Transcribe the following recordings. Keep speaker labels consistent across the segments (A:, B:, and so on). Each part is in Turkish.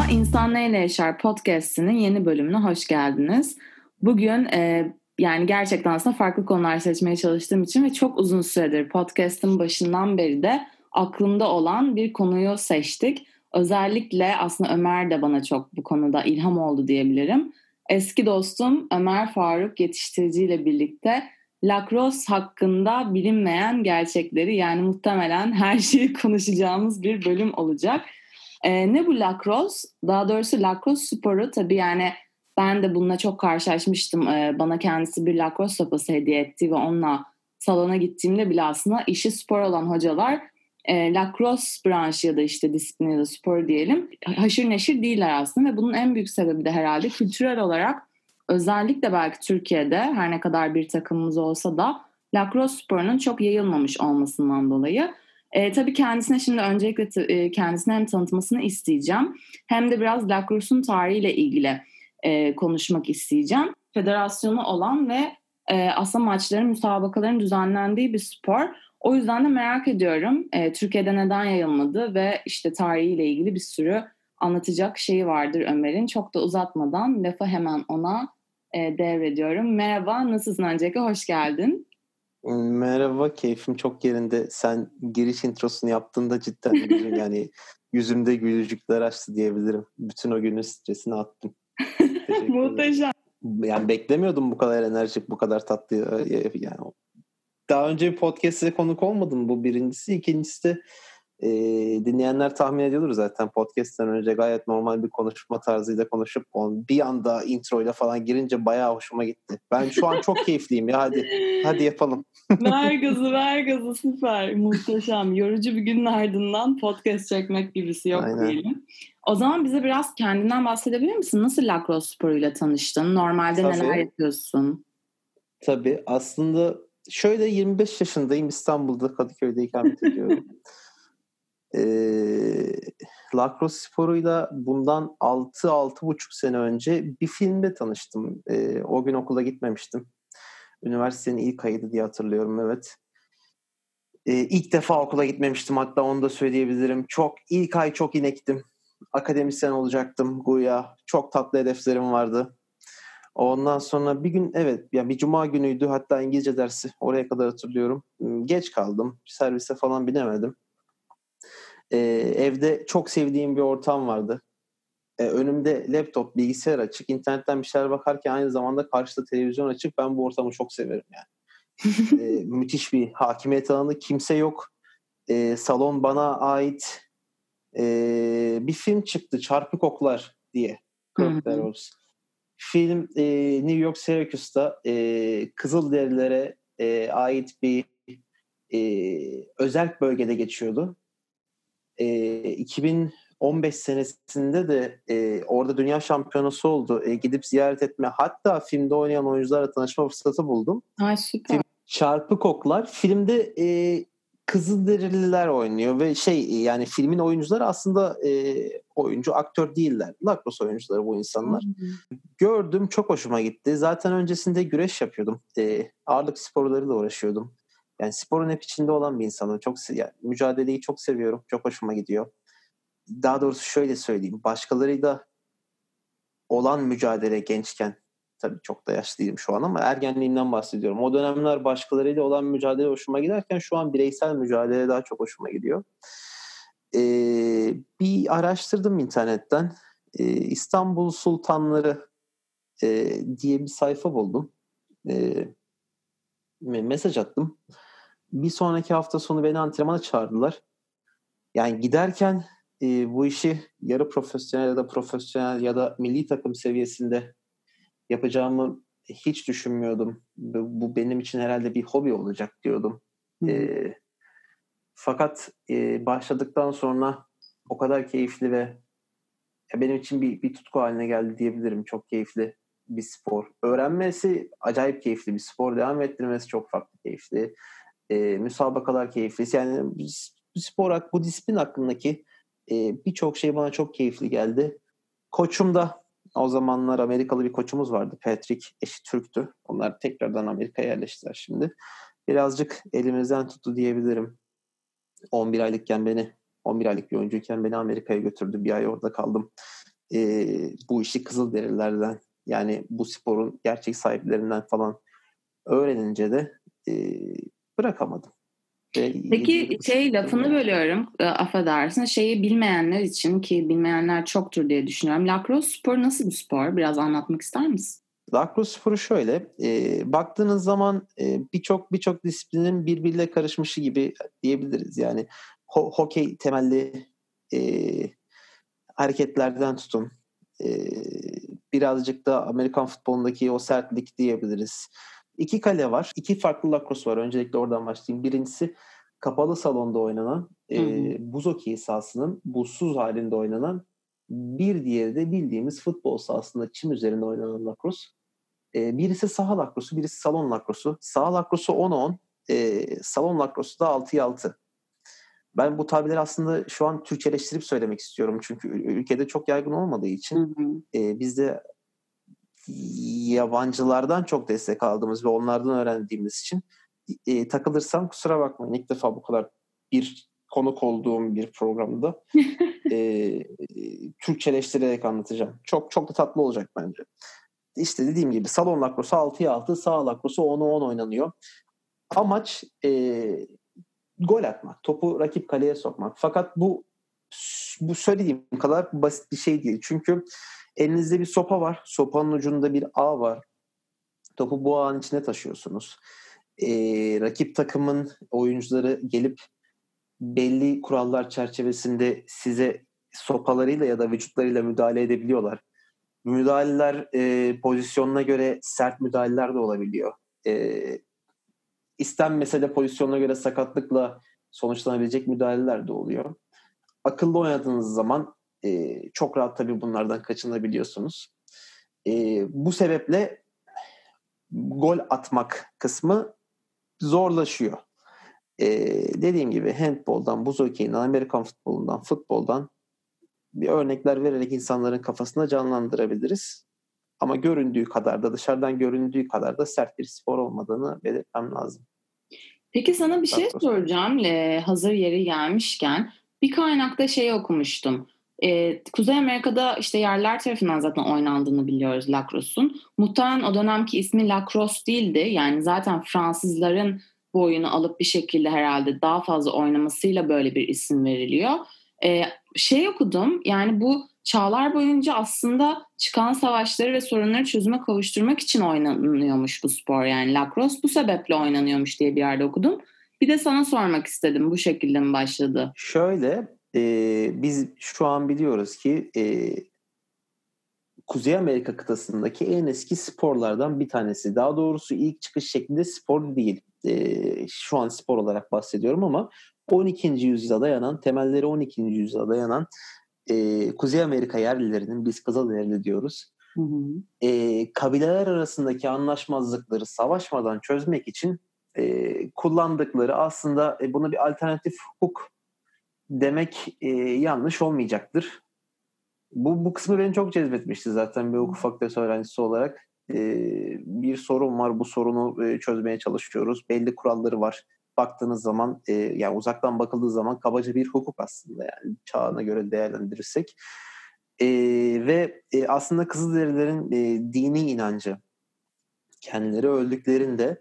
A: Merhaba, İnsan Neyle Yaşar podcast'inin yeni bölümüne hoş geldiniz. Bugün e, yani gerçekten aslında farklı konular seçmeye çalıştığım için ve çok uzun süredir podcast'ın başından beri de aklımda olan bir konuyu seçtik. Özellikle aslında Ömer de bana çok bu konuda ilham oldu diyebilirim. Eski dostum Ömer Faruk yetiştirici ile birlikte Lacrosse hakkında bilinmeyen gerçekleri yani muhtemelen her şeyi konuşacağımız bir bölüm olacak. E, ne bu lacrosse? Daha doğrusu lacrosse sporu tabii yani ben de bununla çok karşılaşmıştım. E, bana kendisi bir lacrosse sopası hediye etti ve onunla salona gittiğimde bile aslında işi spor olan hocalar e, lacrosse branşı ya da işte disiplini ya da spor diyelim haşır neşir değiller aslında ve bunun en büyük sebebi de herhalde kültürel olarak özellikle belki Türkiye'de her ne kadar bir takımımız olsa da lacrosse sporunun çok yayılmamış olmasından dolayı e, tabii kendisine şimdi öncelikle e, kendisine hem tanıtmasını isteyeceğim hem de biraz lacrosse'un tarihiyle ilgili e, konuşmak isteyeceğim. Federasyonu olan ve e, aslında maçların, müsabakaların düzenlendiği bir spor. O yüzden de merak ediyorum e, Türkiye'de neden yayılmadı ve işte tarihiyle ilgili bir sürü anlatacak şeyi vardır Ömer'in. Çok da uzatmadan lafı hemen ona e, devrediyorum. Merhaba, nasılsın öncelikle? Hoş geldin.
B: Merhaba, keyfim çok yerinde. Sen giriş introsunu yaptığında cidden yani yüzümde gülücükler açtı diyebilirim. Bütün o günün stresini attım.
A: Muhteşem.
B: Yani beklemiyordum bu kadar enerjik, bu kadar tatlı. Yani daha önce bir podcast'e konuk olmadım bu birincisi. İkincisi de e, dinleyenler tahmin ediyordur zaten podcast'ten önce gayet normal bir konuşma tarzıyla konuşup on bir anda introyla falan girince bayağı hoşuma gitti. Ben şu an çok keyifliyim ya hadi hadi yapalım.
A: ver gazı ver gazı süper muhteşem. Yorucu bir günün ardından podcast çekmek gibisi yok Aynen. diyelim. O zaman bize biraz kendinden bahsedebilir misin? Nasıl lacrosse sporuyla tanıştın? Normalde Tabii. neler yapıyorsun?
B: Tabii aslında şöyle 25 yaşındayım İstanbul'da Kadıköy'de ikamet ediyorum. e, lacrosse sporuyla bundan 6-6,5 sene önce bir filmde tanıştım. E, o gün okula gitmemiştim. Üniversitenin ilk ayıydı diye hatırlıyorum evet. E, ilk defa okula gitmemiştim hatta onu da söyleyebilirim. Çok ilk ay çok inektim. Akademisyen olacaktım Guya. Çok tatlı hedeflerim vardı. Ondan sonra bir gün evet ya bir cuma günüydü hatta İngilizce dersi oraya kadar hatırlıyorum. Geç kaldım. Servise falan binemedim. Ee, evde çok sevdiğim bir ortam vardı. Ee, önümde laptop, bilgisayar açık, internetten bir şeyler bakarken aynı zamanda karşıda televizyon açık. Ben bu ortamı çok severim yani. ee, müthiş bir hakimiyet alanı. Kimse yok. Ee, salon bana ait. Ee, bir film çıktı. Çarpık Oklar diye. Kirk Film e, New York Syracuse'da e, Kızılderililere e, ait bir e, özel bölgede geçiyordu e, 2015 senesinde de e, orada dünya şampiyonası oldu. E, gidip ziyaret etme hatta filmde oynayan oyuncularla tanışma fırsatı buldum.
A: Ay süper. Film,
B: Çarpı Koklar. Filmde e, Kızılderililer oynuyor ve şey yani filmin oyuncuları aslında e, oyuncu aktör değiller. Lacrosse oyuncuları bu insanlar. Hı-hı. Gördüm çok hoşuma gitti. Zaten öncesinde güreş yapıyordum. E, ağırlık sporlarıyla uğraşıyordum. Yani sporun hep içinde olan bir insanım. Çok yani mücadeleyi çok seviyorum. Çok hoşuma gidiyor. Daha doğrusu şöyle söyleyeyim. Başkalarıyla olan mücadele gençken tabii çok da yaşlıyım şu an ama ergenliğimden bahsediyorum. O dönemler başkalarıyla olan mücadele hoşuma giderken şu an bireysel mücadele daha çok hoşuma gidiyor. Ee, bir araştırdım internetten. Ee, İstanbul Sultanları e, diye bir sayfa buldum. Ee, mesaj attım bir sonraki hafta sonu beni antrenmana çağırdılar. Yani giderken e, bu işi yarı profesyonel ya da profesyonel ya da milli takım seviyesinde yapacağımı hiç düşünmüyordum. Bu, benim için herhalde bir hobi olacak diyordum. E, fakat e, başladıktan sonra o kadar keyifli ve benim için bir, bir tutku haline geldi diyebilirim. Çok keyifli bir spor. Öğrenmesi acayip keyifli bir spor. Devam ettirmesi çok farklı keyifli e, müsabakalar keyifli. Yani spor, bu disiplin hakkındaki e, birçok şey bana çok keyifli geldi. Koçum da o zamanlar Amerikalı bir koçumuz vardı. Patrick, eşi Türktü. Onlar tekrardan Amerika'ya yerleştiler şimdi. Birazcık elimizden tuttu diyebilirim. 11 aylıkken beni 11 aylık bir oyuncuyken beni Amerika'ya götürdü. Bir ay orada kaldım. E, bu işi Kızılderililerden yani bu sporun gerçek sahiplerinden falan öğrenince de e, bırakamadım.
A: Peki şey lafını bölüyorum e, affedersin. Şeyi bilmeyenler için ki bilmeyenler çoktur diye düşünüyorum. Lacrosse spor nasıl bir spor? Biraz anlatmak ister misin?
B: Lacrosse sporu şöyle. E, baktığınız zaman e, birçok birçok disiplinin birbiriyle karışmışı gibi diyebiliriz. Yani ho- hokey temelli e, hareketlerden tutun. E, birazcık da Amerikan futbolundaki o sertlik diyebiliriz. İki kale var. İki farklı lacrosse var. Öncelikle oradan başlayayım. Birincisi kapalı salonda oynanan e, buz hokeyi sahasının buzsuz halinde oynanan bir diğeri de bildiğimiz futbol sahasında çim üzerinde oynanan lacrosse. E, birisi saha lacrosu, birisi salon lacrosu. Saha lacrosu 10'a 10, e, salon lacrosu da 6'ya 6. Ben bu tabirleri aslında şu an Türkçeleştirip söylemek istiyorum. Çünkü ülkede çok yaygın olmadığı için hı hı. E, biz de yabancılardan çok destek aldığımız ve onlardan öğrendiğimiz için e, takılırsam kusura bakmayın. İlk defa bu kadar bir konuk olduğum bir programda e, Türkçeleştirerek anlatacağım. Çok çok da tatlı olacak bence. İşte dediğim gibi salon lakrosu 6'ya 6, sağ lakrosu 10'a 10 oynanıyor. Amaç e, gol atmak, topu rakip kaleye sokmak. Fakat bu bu söylediğim kadar basit bir şey değil. Çünkü elinizde bir sopa var. Sopanın ucunda bir ağ var. Topu bu ağın içine taşıyorsunuz. Ee, rakip takımın oyuncuları gelip belli kurallar çerçevesinde size sopalarıyla ya da vücutlarıyla müdahale edebiliyorlar. Müdahaleler e, pozisyonuna göre sert müdahaleler de olabiliyor. E, istenmese de pozisyonuna göre sakatlıkla sonuçlanabilecek müdahaleler de oluyor. Akıllı oynadığınız zaman e, çok rahat tabii bunlardan kaçınabiliyorsunuz. E, bu sebeple gol atmak kısmı zorlaşıyor. E, dediğim gibi handboldan, buz hokeyinden, Amerikan futbolundan, futboldan bir örnekler vererek insanların kafasında canlandırabiliriz. Ama göründüğü kadar da dışarıdan göründüğü kadar da sert bir spor olmadığını belirtmem lazım.
A: Peki sana bir şey soracağım. Hazır yeri gelmişken bir kaynakta şey okumuştum. Ee, Kuzey Amerika'da işte yerler tarafından zaten oynandığını biliyoruz lacrosse'un. Muhtemelen o dönemki ismi lacrosse değildi. Yani zaten Fransızların bu oyunu alıp bir şekilde herhalde daha fazla oynamasıyla böyle bir isim veriliyor. Ee, şey okudum yani bu çağlar boyunca aslında çıkan savaşları ve sorunları çözüme kavuşturmak için oynanıyormuş bu spor. Yani lacrosse bu sebeple oynanıyormuş diye bir yerde okudum. Bir de sana sormak istedim bu şekilde mi başladı?
B: Şöyle e, biz şu an biliyoruz ki e, Kuzey Amerika kıtasındaki en eski sporlardan bir tanesi. Daha doğrusu ilk çıkış şeklinde spor değil. E, şu an spor olarak bahsediyorum ama 12. yüzyıla dayanan, temelleri 12. yüzyıla dayanan e, Kuzey Amerika yerlilerinin, biz Kızılderili diyoruz, hı hı. E, kabileler arasındaki anlaşmazlıkları savaşmadan çözmek için e, kullandıkları aslında e, buna bir alternatif hukuk demek e, yanlış olmayacaktır. Bu, bu kısmı beni çok cezbetmişti zaten bir hukuk fakültesi öğrencisi olarak. E, bir sorun var, bu sorunu e, çözmeye çalışıyoruz. Belli kuralları var. Baktığınız zaman, e, yani uzaktan bakıldığı zaman kabaca bir hukuk aslında yani çağına göre değerlendirirsek. E, ve e, aslında Kızılderililerin e, dini inancı, kendileri öldüklerinde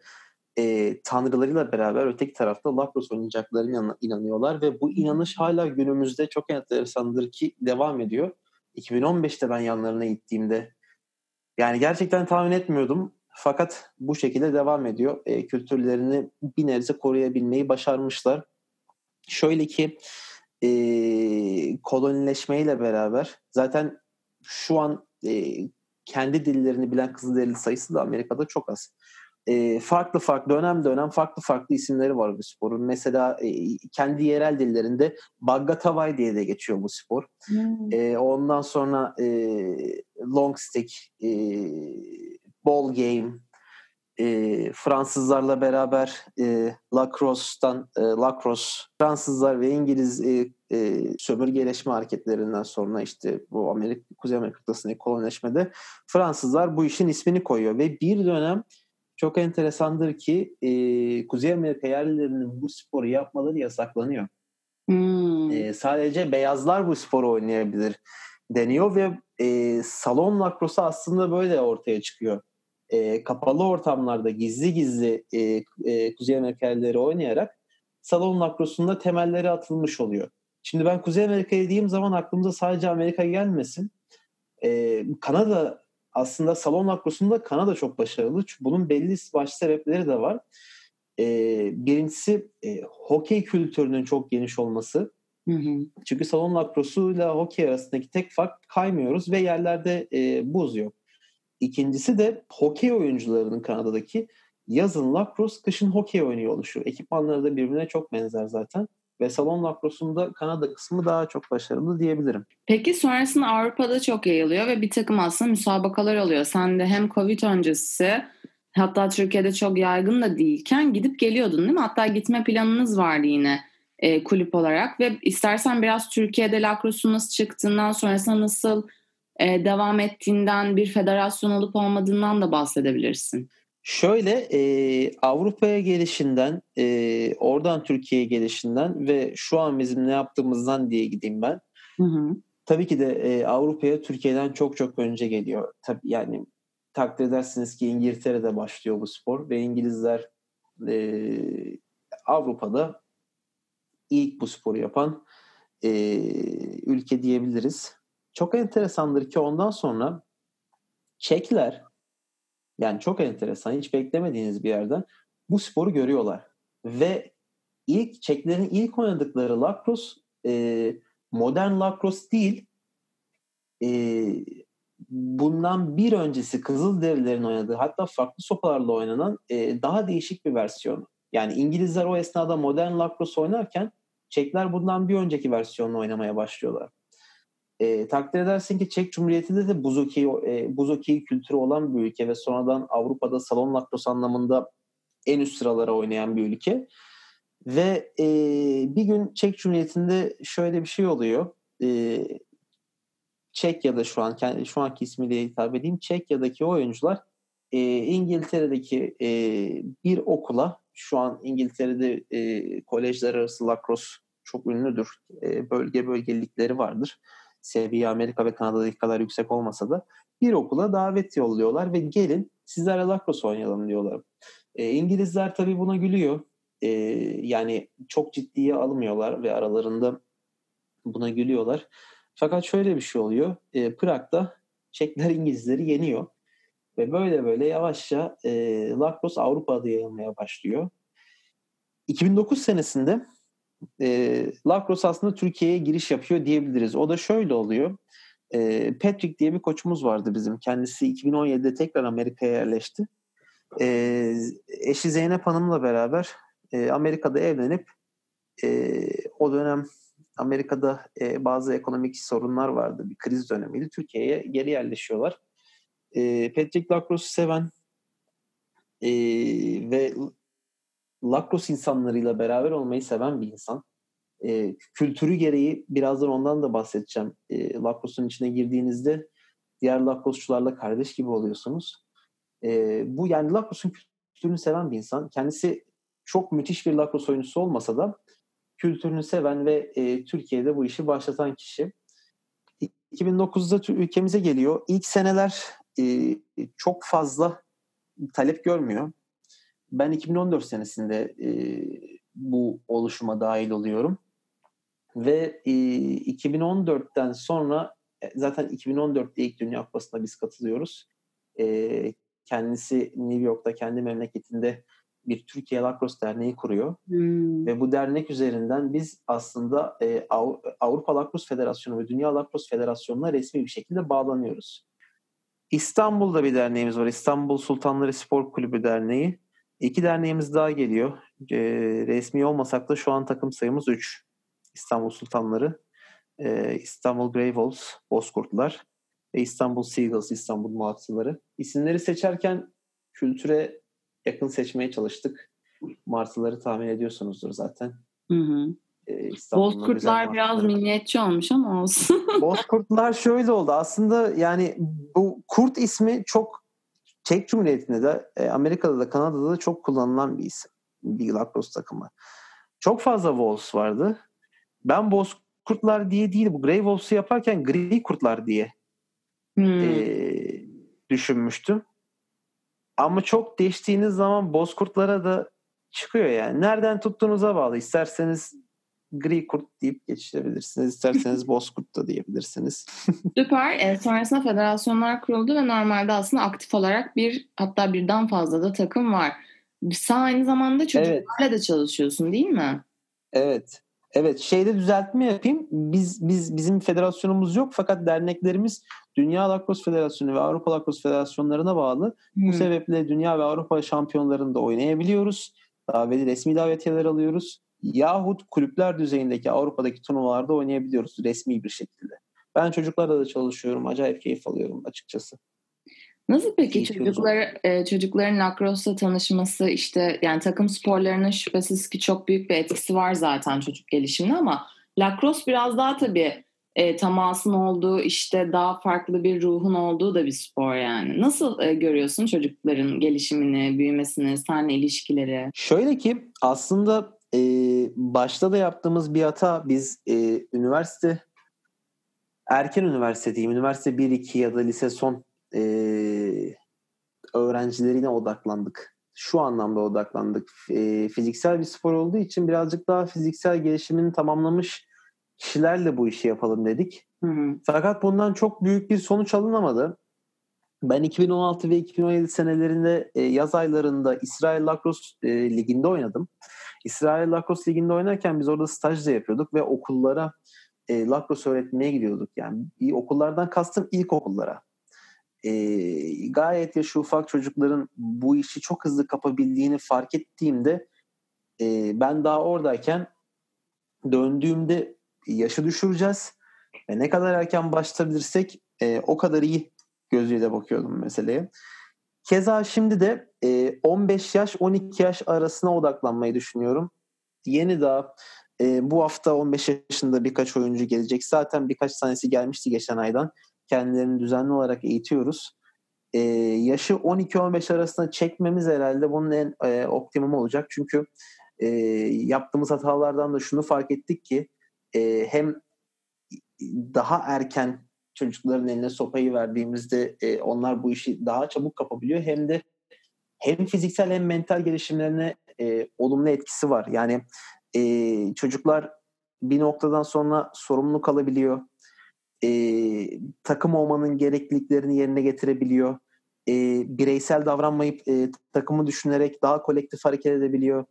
B: e, tanrılarıyla beraber öteki tarafta Lakros oynayacaklarına inanıyorlar ve bu inanış hala günümüzde çok enteresandır ki devam ediyor. 2015'te ben yanlarına gittiğimde yani gerçekten tahmin etmiyordum. Fakat bu şekilde devam ediyor. E, kültürlerini bir nebze koruyabilmeyi başarmışlar. Şöyle ki e, kolonileşmeyle beraber zaten şu an e, kendi dillerini bilen Kızılderili sayısı da Amerika'da çok az e, farklı farklı dönem dönem farklı farklı isimleri var bu sporun. Mesela e, kendi yerel dillerinde Baggatavay diye de geçiyor bu spor. Hmm. E, ondan sonra e, long stick, e, ball game, e, Fransızlarla beraber e, lacrosse'dan e, lacrosse Fransızlar ve İngiliz e, e, sömürgeleşme hareketlerinden sonra işte bu Amerika Kuzey Amerika kıtasındaki kolonileşmede Fransızlar bu işin ismini koyuyor ve bir dönem çok enteresandır ki e, Kuzey Amerika yerlilerinin bu sporu yapmaları yasaklanıyor.
A: Hmm.
B: E, sadece beyazlar bu sporu oynayabilir deniyor ve e, salon lakrosu aslında böyle ortaya çıkıyor. E, kapalı ortamlarda gizli gizli e, e, Kuzey Amerikalıları oynayarak salon lakrosunda temelleri atılmış oluyor. Şimdi ben Kuzey Amerika dediğim zaman aklımıza sadece Amerika gelmesin. E, Kanada aslında salon lakrosunda Kanada çok başarılı. Bunun belli baş sebepleri de var. E, birincisi e, hokey kültürünün çok geniş olması.
A: Hı hı.
B: Çünkü salon lakrosuyla hokey arasındaki tek fark kaymıyoruz ve yerlerde e, buz yok. İkincisi de hokey oyuncularının Kanada'daki yazın lakros, kışın hokey oynuyor oluşuyor. Ekipmanları da birbirine çok benzer zaten. Ve salon lakrosunda Kanada kısmı daha çok başarılı diyebilirim.
A: Peki sonrasında Avrupa'da çok yayılıyor ve bir takım aslında müsabakalar oluyor. Sen de hem Covid öncesi hatta Türkiye'de çok yaygın da değilken gidip geliyordun değil mi? Hatta gitme planınız vardı yine e, kulüp olarak ve istersen biraz Türkiye'de lakrosun nasıl çıktığından sonrasında nasıl e, devam ettiğinden bir federasyon olup olmadığından da bahsedebilirsin.
B: Şöyle e, Avrupa'ya gelişinden, e, oradan Türkiye'ye gelişinden ve şu an bizim ne yaptığımızdan diye gideyim ben.
A: Hı hı.
B: Tabii ki de e, Avrupa'ya Türkiye'den çok çok önce geliyor. Tabii yani takdir edersiniz ki İngiltere'de başlıyor bu spor ve İngilizler e, Avrupa'da ilk bu sporu yapan e, ülke diyebiliriz. Çok enteresandır ki ondan sonra Çekler yani çok enteresan hiç beklemediğiniz bir yerden bu sporu görüyorlar. Ve ilk Çeklerin ilk oynadıkları lacrosse e, modern lacrosse değil e, bundan bir öncesi Kızılderililerin oynadığı hatta farklı sopalarla oynanan e, daha değişik bir versiyonu. Yani İngilizler o esnada modern lacrosse oynarken Çekler bundan bir önceki versiyonla oynamaya başlıyorlar. E, takdir edersin ki Çek Cumhuriyeti'nde de buz hokeyi, e, buz hokeyi kültürü olan bir ülke ve sonradan Avrupa'da salon lacrosse anlamında en üst sıralara oynayan bir ülke. Ve e, bir gün Çek Cumhuriyeti'nde şöyle bir şey oluyor. E, Çekya'da şu an kendi şu anki ismiyle hitap edeyim. Çekya'daki oyuncular e, İngiltere'deki e, bir okula şu an İngiltere'de e, kolejler arası lacrosse çok ünlüdür. E, bölge bölgelikleri vardır. Seviye Amerika ve Kanada'daki kadar yüksek olmasa da bir okula davet yolluyorlar ve gelin sizlerle lacrosse oynayalım diyorlar. E, İngilizler tabii buna gülüyor. E, yani çok ciddiye almıyorlar ve aralarında buna gülüyorlar. Fakat şöyle bir şey oluyor. E, Prag'da Çekler İngilizleri yeniyor. Ve böyle böyle yavaşça e, lacrosse Avrupa'da yayılmaya başlıyor. 2009 senesinde e, lacrosse aslında Türkiye'ye giriş yapıyor diyebiliriz. O da şöyle oluyor. E, Patrick diye bir koçumuz vardı bizim. Kendisi 2017'de tekrar Amerika'ya yerleşti. E, eşi Zeynep Hanım'la beraber e, Amerika'da evlenip e, o dönem Amerika'da e, bazı ekonomik sorunlar vardı. Bir kriz dönemiydi. Türkiye'ye geri yerleşiyorlar. E, Patrick Lacrosse'u seven e, ve Lacrosse insanlarıyla beraber olmayı seven bir insan. E, kültürü gereği birazdan ondan da bahsedeceğim. E, Lacrosse'un içine girdiğinizde diğer Lacrosse'çularla kardeş gibi oluyorsunuz. E, bu yani Lacrosse'un kültürünü seven bir insan. Kendisi çok müthiş bir Lacrosse oyuncusu olmasa da kültürünü seven ve e, Türkiye'de bu işi başlatan kişi. 2009'da ülkemize geliyor. İlk seneler e, çok fazla talep görmüyor. Ben 2014 senesinde e, bu oluşuma dahil oluyorum. Ve e, 2014'ten sonra e, zaten 2014'te ilk Dünya Kupası'na biz katılıyoruz. E, kendisi New York'ta kendi memleketinde bir Türkiye Lacrosse Derneği kuruyor.
A: Hmm.
B: Ve bu dernek üzerinden biz aslında e, Avrupa Lacrosse Federasyonu ve Dünya Lacrosse Federasyonu'na resmi bir şekilde bağlanıyoruz. İstanbul'da bir derneğimiz var. İstanbul Sultanları Spor Kulübü Derneği. İki derneğimiz daha geliyor. E, resmi olmasak da şu an takım sayımız 3. İstanbul Sultanları, e, İstanbul Grey Wolves, Bozkurtlar ve İstanbul Seagulls, İstanbul Martıları. İsimleri seçerken kültüre yakın seçmeye çalıştık. Martıları tahmin ediyorsunuzdur zaten.
A: Hı hı.
B: Ee,
A: Bozkurtlar biraz milliyetçi olmuş ama olsun.
B: Bozkurtlar şöyle oldu. Aslında yani bu kurt ismi çok Çek Cumhuriyeti'nde de e, Amerika'da da Kanada'da da çok kullanılan bir isim. Bir lacrosse takımı. Çok fazla Wolves vardı. ben Bozkurtlar diye değil bu Grey Wolves'u yaparken Gri Kurtlar diye hmm. e, düşünmüştüm. Ama çok değiştiğiniz zaman Bozkurtlara da çıkıyor yani. Nereden tuttuğunuza bağlı. İsterseniz gri kurt deyip geçirebilirsiniz. İsterseniz bozkurt da diyebilirsiniz.
A: Süper. E, sonrasında federasyonlar kuruldu ve normalde aslında aktif olarak bir hatta birden fazla da takım var. Sen aynı zamanda çocuklarla evet. da çalışıyorsun değil mi?
B: Evet. Evet, şeyde düzeltme yapayım. Biz biz bizim federasyonumuz yok fakat derneklerimiz Dünya Lakros Federasyonu ve Avrupa Lakros Federasyonlarına bağlı. Hmm. Bu sebeple Dünya ve Avrupa şampiyonlarında oynayabiliyoruz. Daveti resmi davetiyeler alıyoruz yahut kulüpler düzeyindeki Avrupa'daki turnuvalarda oynayabiliyoruz resmi bir şekilde. Ben çocuklarla da çalışıyorum. Acayip keyif alıyorum açıkçası.
A: Nasıl peki çocuklar e, çocukların lacrosse tanışması işte yani takım sporlarının şüphesiz ki çok büyük bir etkisi var zaten çocuk gelişimine ama lacrosse biraz daha tabii e, temasın olduğu işte daha farklı bir ruhun olduğu da bir spor yani. Nasıl e, görüyorsun çocukların gelişimini, büyümesini, seninle ilişkileri?
B: Şöyle ki aslında e, başta da yaptığımız bir hata biz e, üniversite erken üniversite diyeyim, üniversite 1-2 ya da lise son e, öğrencilerine odaklandık. Şu anlamda odaklandık. E, fiziksel bir spor olduğu için birazcık daha fiziksel gelişimini tamamlamış kişilerle bu işi yapalım dedik. Hı hı. Fakat bundan çok büyük bir sonuç alınamadı. Ben 2016 ve 2017 senelerinde e, yaz aylarında İsrail Lacrosse e, Ligi'nde oynadım. İsrail Lacrosse Ligi'nde oynarken biz orada staj da yapıyorduk ve okullara e, lacrosse öğretmeye gidiyorduk. Yani okullardan kastım ilkokullara. E, gayet yaşı ufak çocukların bu işi çok hızlı kapabildiğini fark ettiğimde e, ben daha oradayken döndüğümde yaşı düşüreceğiz ve ne kadar erken başlayabilirsek e, o kadar iyi gözüyle bakıyordum meseleye. Keza şimdi de e, 15 yaş 12 yaş arasına odaklanmayı düşünüyorum. Yeni daha e, bu hafta 15 yaşında birkaç oyuncu gelecek. Zaten birkaç tanesi gelmişti geçen aydan. Kendilerini düzenli olarak eğitiyoruz. E, yaşı 12-15 arasında çekmemiz herhalde bunun en e, optimum olacak. Çünkü e, yaptığımız hatalardan da şunu fark ettik ki e, hem daha erken çocukların eline sopayı verdiğimizde e, onlar bu işi daha çabuk kapabiliyor. Hem de hem fiziksel hem mental gelişimlerine e, olumlu etkisi var. Yani e, çocuklar bir noktadan sonra sorumlu kalabiliyor. E, takım olmanın gerekliliklerini yerine getirebiliyor. E, bireysel davranmayıp e, takımı düşünerek daha kolektif hareket edebiliyor.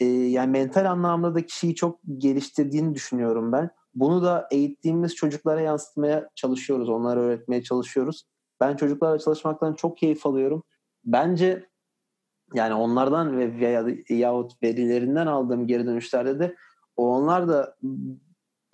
B: E, yani mental anlamda da kişiyi çok geliştirdiğini düşünüyorum ben. Bunu da eğittiğimiz çocuklara yansıtmaya çalışıyoruz. Onlara öğretmeye çalışıyoruz. Ben çocuklarla çalışmaktan çok keyif alıyorum. Bence yani onlardan ve veya yahut verilerinden aldığım geri dönüşlerde de onlar da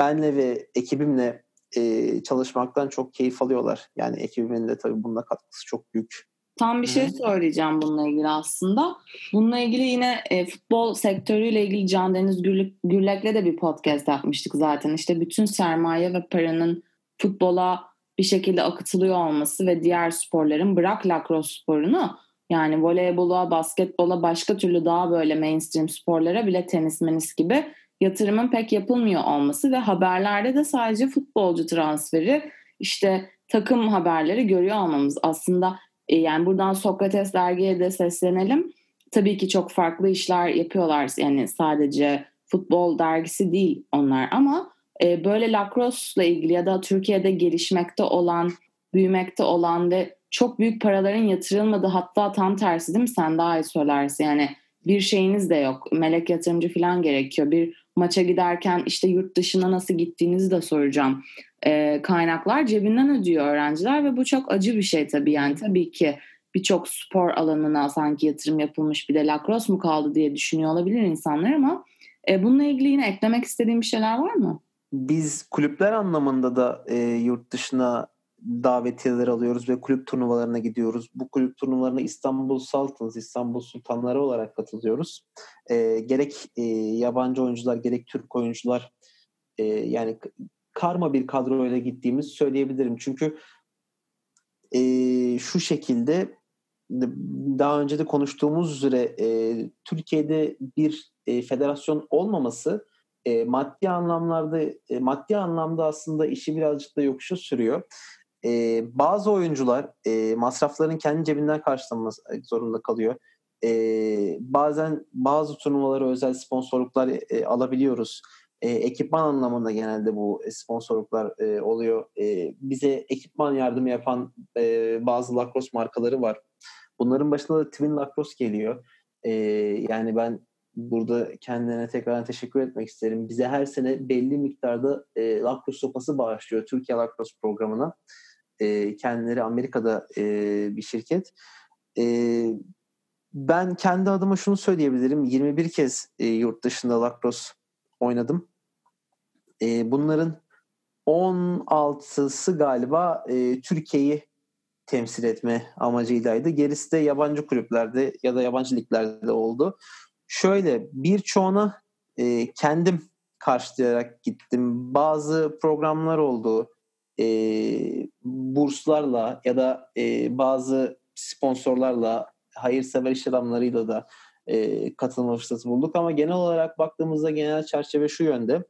B: benle ve ekibimle e, çalışmaktan çok keyif alıyorlar. Yani ekibimin de tabii bunda katkısı çok büyük.
A: Tam bir şey söyleyeceğim bununla ilgili aslında. Bununla ilgili yine e, futbol sektörüyle ilgili Can Deniz Gürlek, Gürlek'le de bir podcast yapmıştık zaten. İşte bütün sermaye ve paranın futbola bir şekilde akıtılıyor olması ve diğer sporların bırak lacrosse sporunu yani voleybola, basketbola, başka türlü daha böyle mainstream sporlara bile tenis menis gibi yatırımın pek yapılmıyor olması ve haberlerde de sadece futbolcu transferi işte takım haberleri görüyor olmamız aslında yani buradan Sokrates dergiye de seslenelim. Tabii ki çok farklı işler yapıyorlar. Yani sadece futbol dergisi değil onlar ama e, böyle lacrosse ile ilgili ya da Türkiye'de gelişmekte olan, büyümekte olan ve çok büyük paraların yatırılmadığı hatta tam tersi değil mi? Sen daha iyi söylersin. Yani bir şeyiniz de yok. Melek yatırımcı falan gerekiyor. Bir maça giderken işte yurt dışına nasıl gittiğinizi de soracağım e, kaynaklar cebinden ödüyor öğrenciler ve bu çok acı bir şey tabii yani tabii ki birçok spor alanına sanki yatırım yapılmış bir de lacrosse mu kaldı diye düşünüyor olabilir insanlar ama e, bununla ilgili yine eklemek istediğim bir şeyler var mı?
B: Biz kulüpler anlamında da e, yurt dışına davetiyeler alıyoruz ve kulüp turnuvalarına gidiyoruz. Bu kulüp turnuvalarına İstanbul Sultans, İstanbul Sultanları olarak katılıyoruz. E, gerek e, yabancı oyuncular, gerek Türk oyuncular e, yani karma bir kadroyla gittiğimizi söyleyebilirim. Çünkü e, şu şekilde daha önce de konuştuğumuz üzere e, Türkiye'de bir e, federasyon olmaması e, maddi anlamlarda e, maddi anlamda aslında işi birazcık da yokuşa sürüyor. E, bazı oyuncular e, masrafların kendi cebinden karşılaması zorunda kalıyor. E, bazen bazı turnuvalara özel sponsorluklar e, alabiliyoruz. E, ekipman anlamında genelde bu sponsorluklar e, oluyor. E, bize ekipman yardımı yapan e, bazı lacrosse markaları var. Bunların başında da Twin Lacrosse geliyor. E, yani ben burada kendine tekrar teşekkür etmek isterim. Bize her sene belli miktarda e, lacrosse sopası bağışlıyor Türkiye Lacrosse programına. E, kendileri Amerika'da e, bir şirket. E, ben kendi adıma şunu söyleyebilirim. 21 kez e, yurt dışında lacrosse oynadım. E, bunların 16'sı galiba e, Türkiye'yi temsil etme amacıylaydı. Gerisi de yabancı kulüplerde ya da yabancı liglerde oldu. Şöyle birçoğuna e, kendim karşılayarak gittim. Bazı programlar oldu. E, burslarla ya da e, bazı sponsorlarla, hayırsever iş adamlarıyla da e, katılma fırsatı bulduk. Ama genel olarak baktığımızda genel çerçeve şu yönde.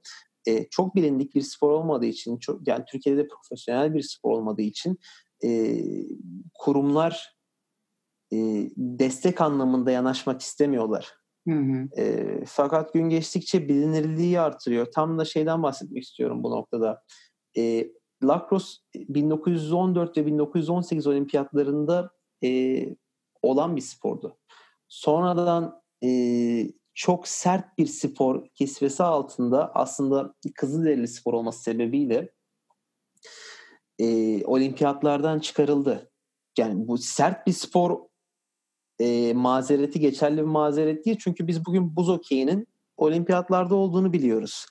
B: E, çok bilindik bir spor olmadığı için, çok, yani Türkiye'de profesyonel bir spor olmadığı için e, kurumlar e, destek anlamında yanaşmak istemiyorlar. Hı hı. E, fakat gün geçtikçe bilinirliği artırıyor. Tam da şeyden bahsetmek istiyorum bu noktada. E, lacrosse 1914 ve 1918 olimpiyatlarında e, olan bir spordu. Sonradan e, çok sert bir spor kisvesi altında aslında Kızılderili spor olması sebebiyle e, olimpiyatlardan çıkarıldı. Yani bu sert bir spor e, mazereti geçerli bir mazeret değil. Çünkü biz bugün buz okeyinin olimpiyatlarda olduğunu biliyoruz.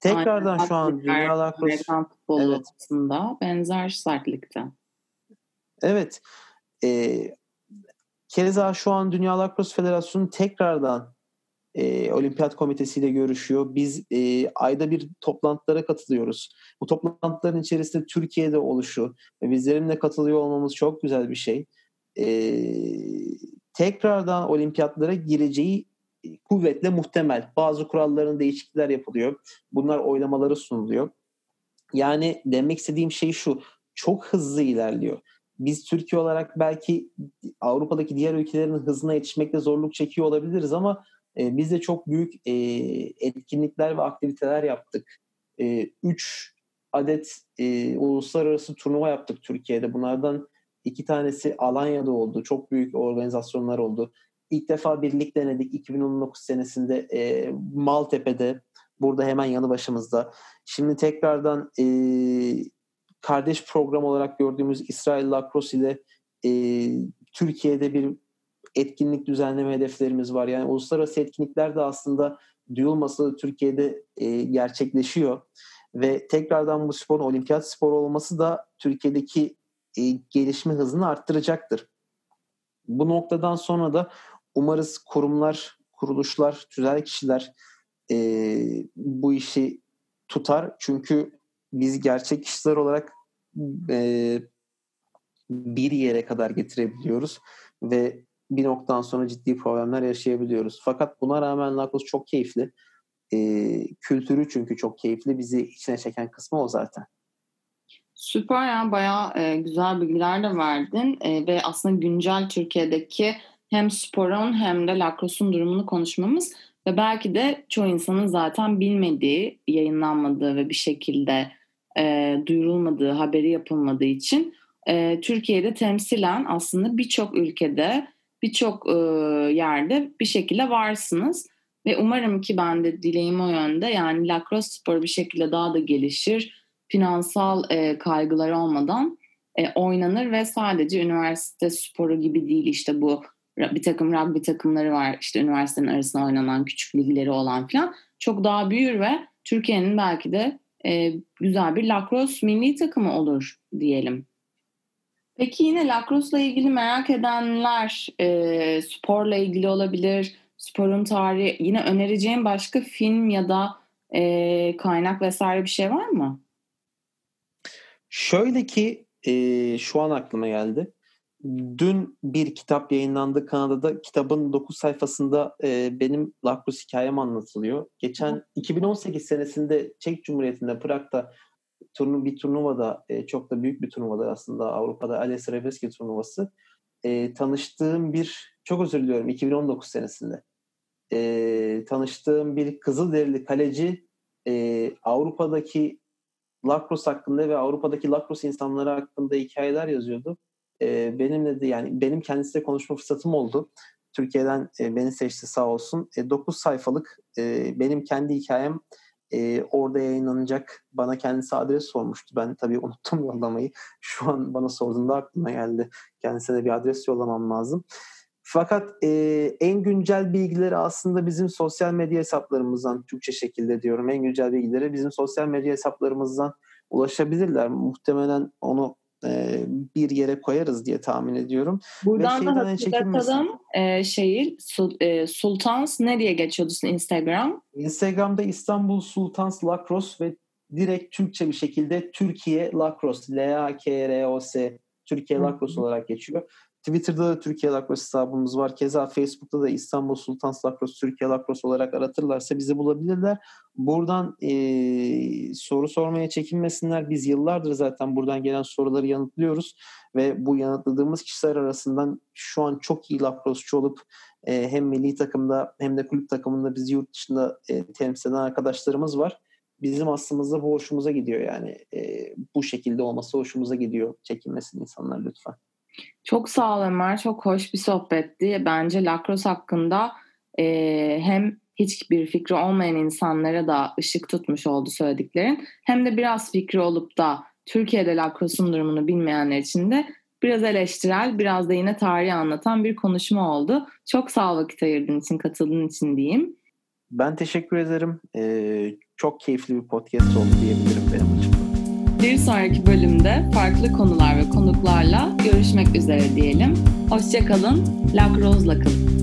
B: Tekrardan Aynen, şu an Dünya Lacrosse
A: evet. aslında benzer sertlikte.
B: Evet. E, Keza şu an Dünya Lacrosse Federasyonu tekrardan e, Olimpiyat Komitesi ile görüşüyor. Biz e, ayda bir toplantılara katılıyoruz. Bu toplantıların içerisinde Türkiye'de oluşu ve bizlerin katılıyor olmamız çok güzel bir şey. E, tekrardan olimpiyatlara gireceği kuvvetle muhtemel. Bazı kuralların değişiklikler yapılıyor. Bunlar oylamaları sunuluyor. Yani demek istediğim şey şu. Çok hızlı ilerliyor. Biz Türkiye olarak belki Avrupa'daki diğer ülkelerin hızına yetişmekte zorluk çekiyor olabiliriz ama e, biz de çok büyük e, etkinlikler ve aktiviteler yaptık. E, üç adet e, uluslararası turnuva yaptık Türkiye'de. Bunlardan iki tanesi Alanya'da oldu. Çok büyük organizasyonlar oldu. İlk defa birlik denedik 2019 senesinde e, Maltepe'de. Burada hemen yanı başımızda. Şimdi tekrardan e, kardeş program olarak gördüğümüz İsrail Lacrosse ile e, Türkiye'de bir etkinlik düzenleme hedeflerimiz var. Yani uluslararası etkinlikler de aslında duyulması Türkiye'de e, gerçekleşiyor. Ve tekrardan bu sporun olimpiyat sporu olması da Türkiye'deki e, gelişme hızını arttıracaktır. Bu noktadan sonra da umarız kurumlar, kuruluşlar, tüzel kişiler e, bu işi tutar. Çünkü biz gerçek kişiler olarak e, bir yere kadar getirebiliyoruz ve bir noktadan sonra ciddi problemler yaşayabiliyoruz. Fakat buna rağmen Narcos çok keyifli. E, kültürü çünkü çok keyifli. Bizi içine çeken kısmı o zaten.
A: Süper ya bayağı e, güzel bilgiler de verdin e, ve aslında güncel Türkiye'deki hem sporun hem de lacrosse'un durumunu konuşmamız ve belki de çoğu insanın zaten bilmediği, yayınlanmadığı ve bir şekilde e, duyurulmadığı, haberi yapılmadığı için e, Türkiye'de temsilen aslında birçok ülkede birçok e, yerde bir şekilde varsınız. Ve umarım ki ben de dileğim o yönde yani lacrosse sporu bir şekilde daha da gelişir. Finansal kaygılar olmadan oynanır ve sadece üniversite sporu gibi değil işte bu bir takım rugby takımları var işte üniversitenin arasında oynanan küçük ligleri olan falan çok daha büyür ve Türkiye'nin belki de e, güzel bir lacrosse milli takımı olur diyelim. Peki yine lacrosse ile ilgili merak edenler e, sporla ilgili olabilir, sporun tarihi. Yine önereceğim başka film ya da e, kaynak vesaire bir şey var mı?
B: Şöyle ki e, şu an aklıma geldi. dün bir kitap yayınlandı Kanada'da. Kitabın 9 sayfasında e, benim Lacrosse hikayem anlatılıyor. Geçen 2018 senesinde Çek Cumhuriyeti'nde Prag'da turnu bir turnuvada e, çok da büyük bir turnuvada aslında Avrupa'da Ales Reveski turnuvası e, tanıştığım bir çok özür diliyorum 2019 senesinde e, tanıştığım bir Kızılderili kaleci e, Avrupa'daki Lacrosse hakkında ve Avrupa'daki Lacrosse insanları hakkında hikayeler yazıyordu. E, benimle de yani benim kendisiyle konuşma fırsatım oldu. Türkiye'den e, beni seçti sağ olsun. E, 9 sayfalık e, benim kendi hikayem e, orada yayınlanacak. Bana kendisi adres sormuştu. Ben tabii unuttum yollamayı. Şu an bana sorduğunda aklıma geldi. Kendisine de bir adres yollamam lazım. Fakat e, en güncel bilgileri aslında bizim sosyal medya hesaplarımızdan, Türkçe şekilde diyorum, en güncel bilgileri bizim sosyal medya hesaplarımızdan ulaşabilirler. Muhtemelen onu e, bir yere koyarız diye tahmin ediyorum.
A: Buradan da hatırlatalım e, şeyi Sul, e, Sultans ne diye geçiyordu Instagram?
B: Instagram'da İstanbul Sultans Lacrosse ve direkt Türkçe bir şekilde Türkiye Lacrosse L-A-K-R-O-S Türkiye Lacrosse olarak geçiyor. Twitter'da da Türkiye Lakros hesabımız var. Keza Facebook'ta da İstanbul Sultan Lakros Türkiye Lakros olarak aratırlarsa bizi bulabilirler. Buradan e, soru sormaya çekinmesinler. Biz yıllardır zaten buradan gelen soruları yanıtlıyoruz ve bu yanıtladığımız kişiler arasından şu an çok iyi lakrosçu olup e, hem milli takımda hem de kulüp takımında bizi yurt dışında e, temsil eden arkadaşlarımız var. Bizim aslımızda bu hoşumuza gidiyor yani. E, bu şekilde olması hoşumuza gidiyor. Çekinmesin insanlar lütfen.
A: Çok sağ ol Ömer. Çok hoş bir sohbetti. Bence Lacrosse hakkında e, hem hiçbir fikri olmayan insanlara da ışık tutmuş oldu söylediklerin. Hem de biraz fikri olup da Türkiye'de Lacrosse'un durumunu bilmeyenler için de biraz eleştirel, biraz da yine tarihi anlatan bir konuşma oldu. Çok sağ ol vakit ayırdığın için, katıldığın için diyeyim.
B: Ben teşekkür ederim. Ee, çok keyifli bir podcast oldu diyebilirim benim.
A: Bir sonraki bölümde farklı konular ve konuklarla görüşmek üzere diyelim. Hoşçakalın, Lacrose'la kalın.